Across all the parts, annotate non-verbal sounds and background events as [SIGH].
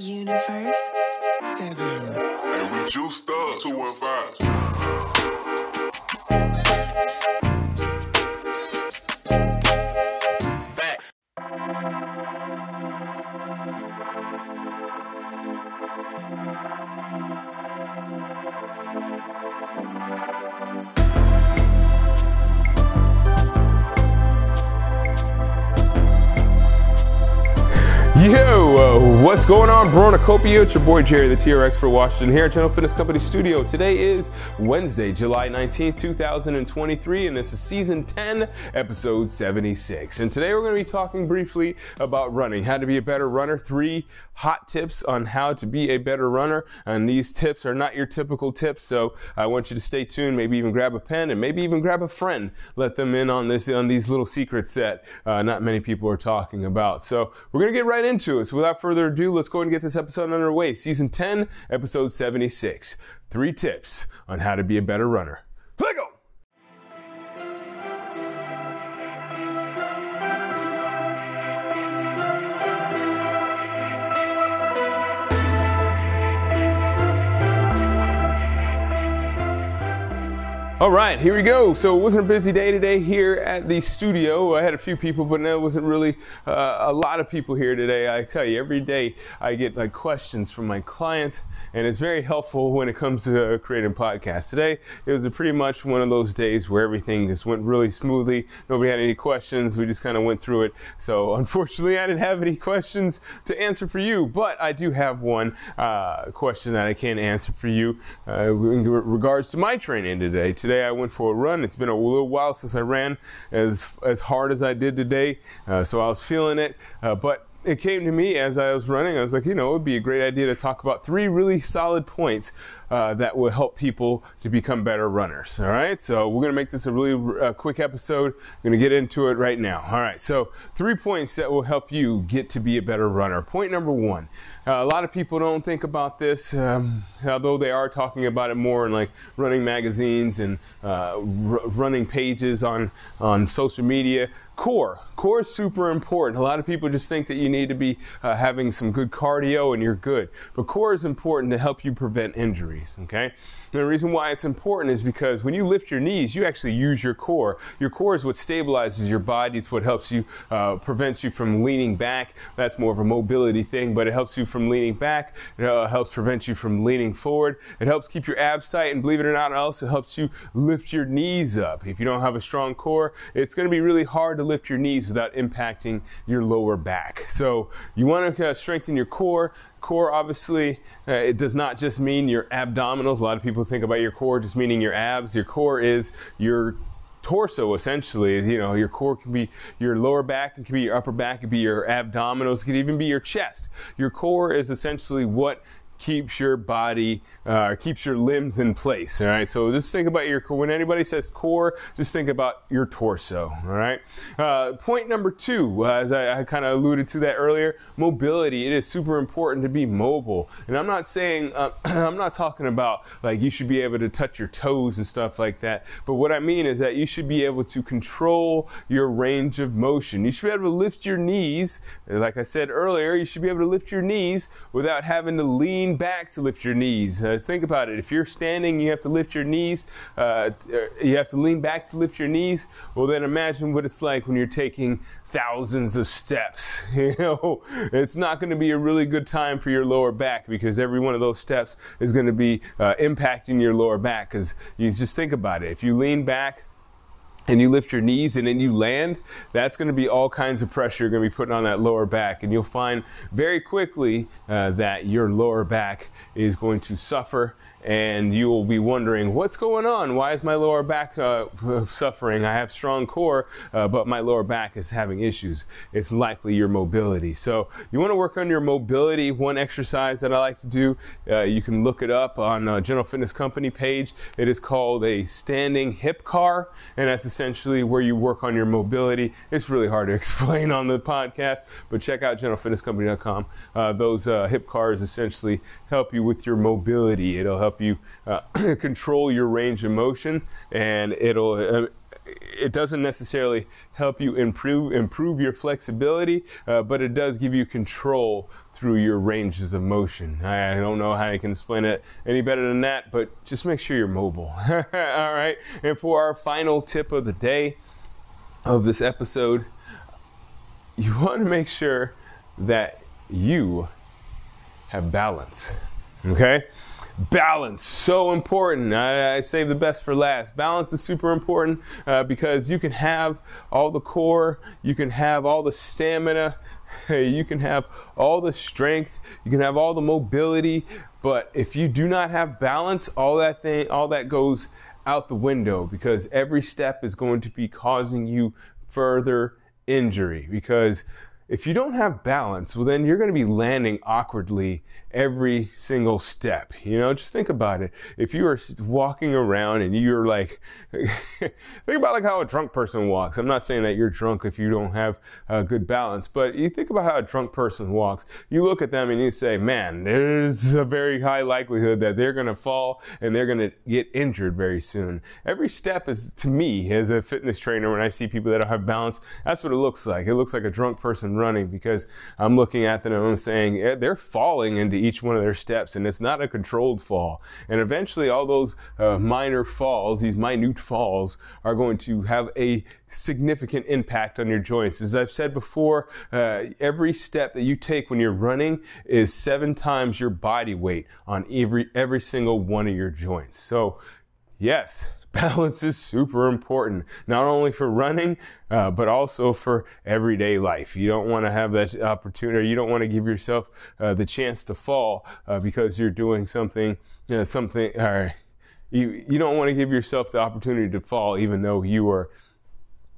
Universe 7. And we juiced up 215. Facts. Yo, what's going on, Bronacopia? It's your boy Jerry, the TR for Washington here at General Fitness Company Studio. Today is Wednesday, July 19th, 2023, and this is season 10, episode 76. And today we're going to be talking briefly about running, how to be a better runner, three hot tips on how to be a better runner. And these tips are not your typical tips, so I want you to stay tuned, maybe even grab a pen and maybe even grab a friend. Let them in on this, on these little secrets that uh, not many people are talking about. So we're going to get right into it. So without further ado, let's go and get this episode underway. Season 10, episode 76. Three tips on how to be a better runner. All right, here we go. So it wasn't a busy day today here at the studio. I had a few people, but no, it wasn't really uh, a lot of people here today. I tell you, every day I get like questions from my clients, and it's very helpful when it comes to uh, creating podcasts. Today it was pretty much one of those days where everything just went really smoothly. Nobody had any questions. We just kind of went through it. So [LAUGHS] unfortunately, I didn't have any questions to answer for you, but I do have one uh, question that I can answer for you uh, in regards to my training today. Today I went for a run. It's been a little while since I ran as as hard as I did today, uh, so I was feeling it. Uh, but it came to me as I was running. I was like, you know, it would be a great idea to talk about three really solid points uh, that will help people to become better runners. All right, so we're going to make this a really uh, quick episode. I'm going to get into it right now. All right, so three points that will help you get to be a better runner. Point number one uh, a lot of people don't think about this, um, although they are talking about it more in like running magazines and uh, r- running pages on, on social media. Core. Core is super important. A lot of people just think that you need to be uh, having some good cardio and you're good. But core is important to help you prevent injuries, okay? And the reason why it's important is because when you lift your knees, you actually use your core. Your core is what stabilizes your body. It's what helps you, uh, prevents you from leaning back. That's more of a mobility thing, but it helps you from leaning back. It uh, helps prevent you from leaning forward. It helps keep your abs tight, and believe it or not, it also helps you lift your knees up. If you don't have a strong core, it's to be really hard to lift your knees without impacting your lower back. So you want to uh, strengthen your core. Core, obviously, uh, it does not just mean your abdominals. A lot of people think about your core just meaning your abs. Your core is your torso essentially you know your core can be your lower back it can be your upper back it can be your abdominals it can even be your chest your core is essentially what keeps your body uh, keeps your limbs in place all right? So just think about your core. when anybody says core just think about your torso all right? Uh, point number two uh, as i, I kind of alluded to that earlier mobility. It is super important to be mobile. And i'm not saying uh, [CLEARS THROAT] i'm not talking about like you should be able to touch your toes and stuff like that. But what i mean is that you should be able to control your range of motion. You should be able to lift your knees. Like i said earlier you should be able to lift your knees without having to lean back to lift your knees. Uh, think about it. If you're standing, you have to lift your knees. Uh, you have to lean back to lift your knees. Well, then imagine what it's like when you're taking thousands of steps. [LAUGHS] You know, it's not going to be a really good time for your lower back because every one of those steps is going to be uh, impacting your lower back. Because you just think about it. If you lean back, and you lift your knees and then you land, that's going to be all kinds of pressure you're going to be putting on that lower back. And you'll find very quickly uh, that your lower back is going to suffer and you will be wondering what's going on? Why is my lower back uh, [LAUGHS] suffering? I have strong core uh, but my lower back is having issues. It's likely your mobility. So you want to work on your mobility. One exercise that i like to do uh, you can look it up on uh, general fitness company page. It is called a standing hip CAR and that's essentially where you work on your mobility. It's really hard to [LAUGHS] explain on the podcast but check out generalfitnesscompany.com uh, those uh, hip CARs essentially help you with your mobility. It'll help help you uh, [CLEARS THROAT] control your range of motion and it'll uh, it doesn't necessarily help you improve improve your flexibility, uh, but it does give you control through your ranges of motion. I, I, don't know how I can explain it any better than that, but just make sure you're mobile. [LAUGHS] All right. And for our final tip of the day of this episode, you [LAUGHS] want to make sure that you have balance. Okay? Balance so important. I, I, save the best for last. Balance is super important uh, because you can have all the core you can have all the stamina [LAUGHS] you can have all the strength you can have all the mobility but if you do not have balance all that thing all that goes out the window because every step is going to be causing you further injury because if you don't have balance, well, then you're going to be landing awkwardly every single step. You know, just think about it. If you are walking around and you're like, [LAUGHS] think about like how a drunk person walks. I'm not saying that you're drunk if you don't have a good balance, but you think about how a drunk person walks. You look at them and you say, man, there's a very high likelihood that they're going to fall and they're going to get injured very soon. Every step is, to me, as a fitness trainer, when I see people that don't have balance, that's what it looks like. It looks like a drunk person running because I'm looking at them and I'm saying they're falling into each one of their steps and it's not a controlled fall. And eventually all those uh, minor falls, these minute falls, are going to have a significant impact on your joints. As I've said before, uh, every step that you take when you're running is seven times your body weight on every, every single one of your joints. So yes, [LAUGHS] balance is super important, not only for running, uh, but also for everyday life. You don't want to have that opportunity, you don't want to give yourself uh, the chance to fall uh, because you're doing something, you know, something, or you, you don't want to give yourself the opportunity to fall even though you are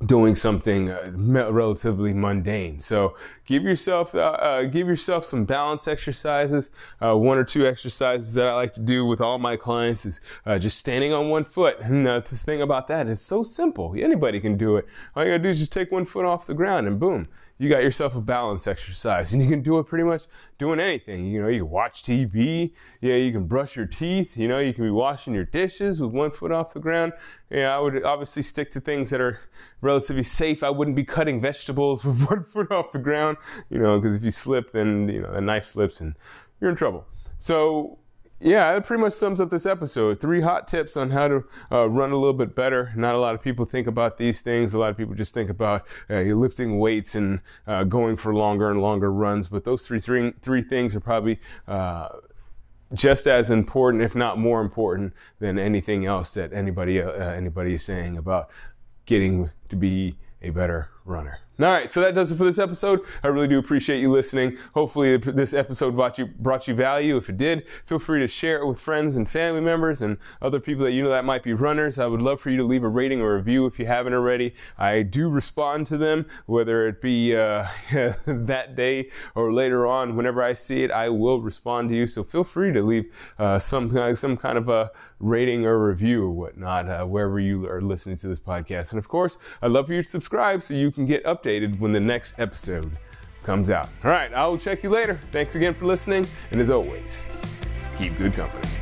doing something uh, relatively mundane. So give yourself uh, uh, give yourself some balance exercises. Uh, one or two exercises that I like to do with all my clients is uh, just standing on one foot. And uh, the thing about that is so simple. Anybody can do it. All you gotta do is just take one foot off the ground and boom, you got yourself a balance exercise and you can do it pretty much doing anything. You know, you can watch TV, yeah, you can brush your teeth, you know, you can be washing your dishes with one foot off the ground. Yeah, I would obviously stick to things that are relatively safe. I wouldn't be cutting vegetables [LAUGHS] with one foot off the ground, you know, because if you slip, then, you know, the knife slips and you're in trouble. So yeah, that pretty much sums up this episode. Three hot tips on how to uh, run a little bit better. Not a lot of people think about these things. A lot of people just think about uh, lifting weights and uh, going for longer and longer runs. But those three, three, three things are probably uh, just as important, if not more important, than anything else that anybody uh, anybody is saying about getting to be a better runner. All right, so that does it for this episode. I really do appreciate you listening. Hopefully, this episode brought you brought you value. If it did, feel free to share it with friends and family members and other people that you know that might be runners. I would love for you to leave a rating or review if you haven't already. I do respond to them, whether it be uh, [LAUGHS] that day or later on. Whenever I see it, I will respond to you. So feel free to leave uh, some uh, some kind of a rating or review or whatnot uh, wherever you are listening to this podcast. And of course, I'd love for you to subscribe so you can get updated when the next episode comes out. All right, I will check you later. Thanks again for listening, and as always, keep good company.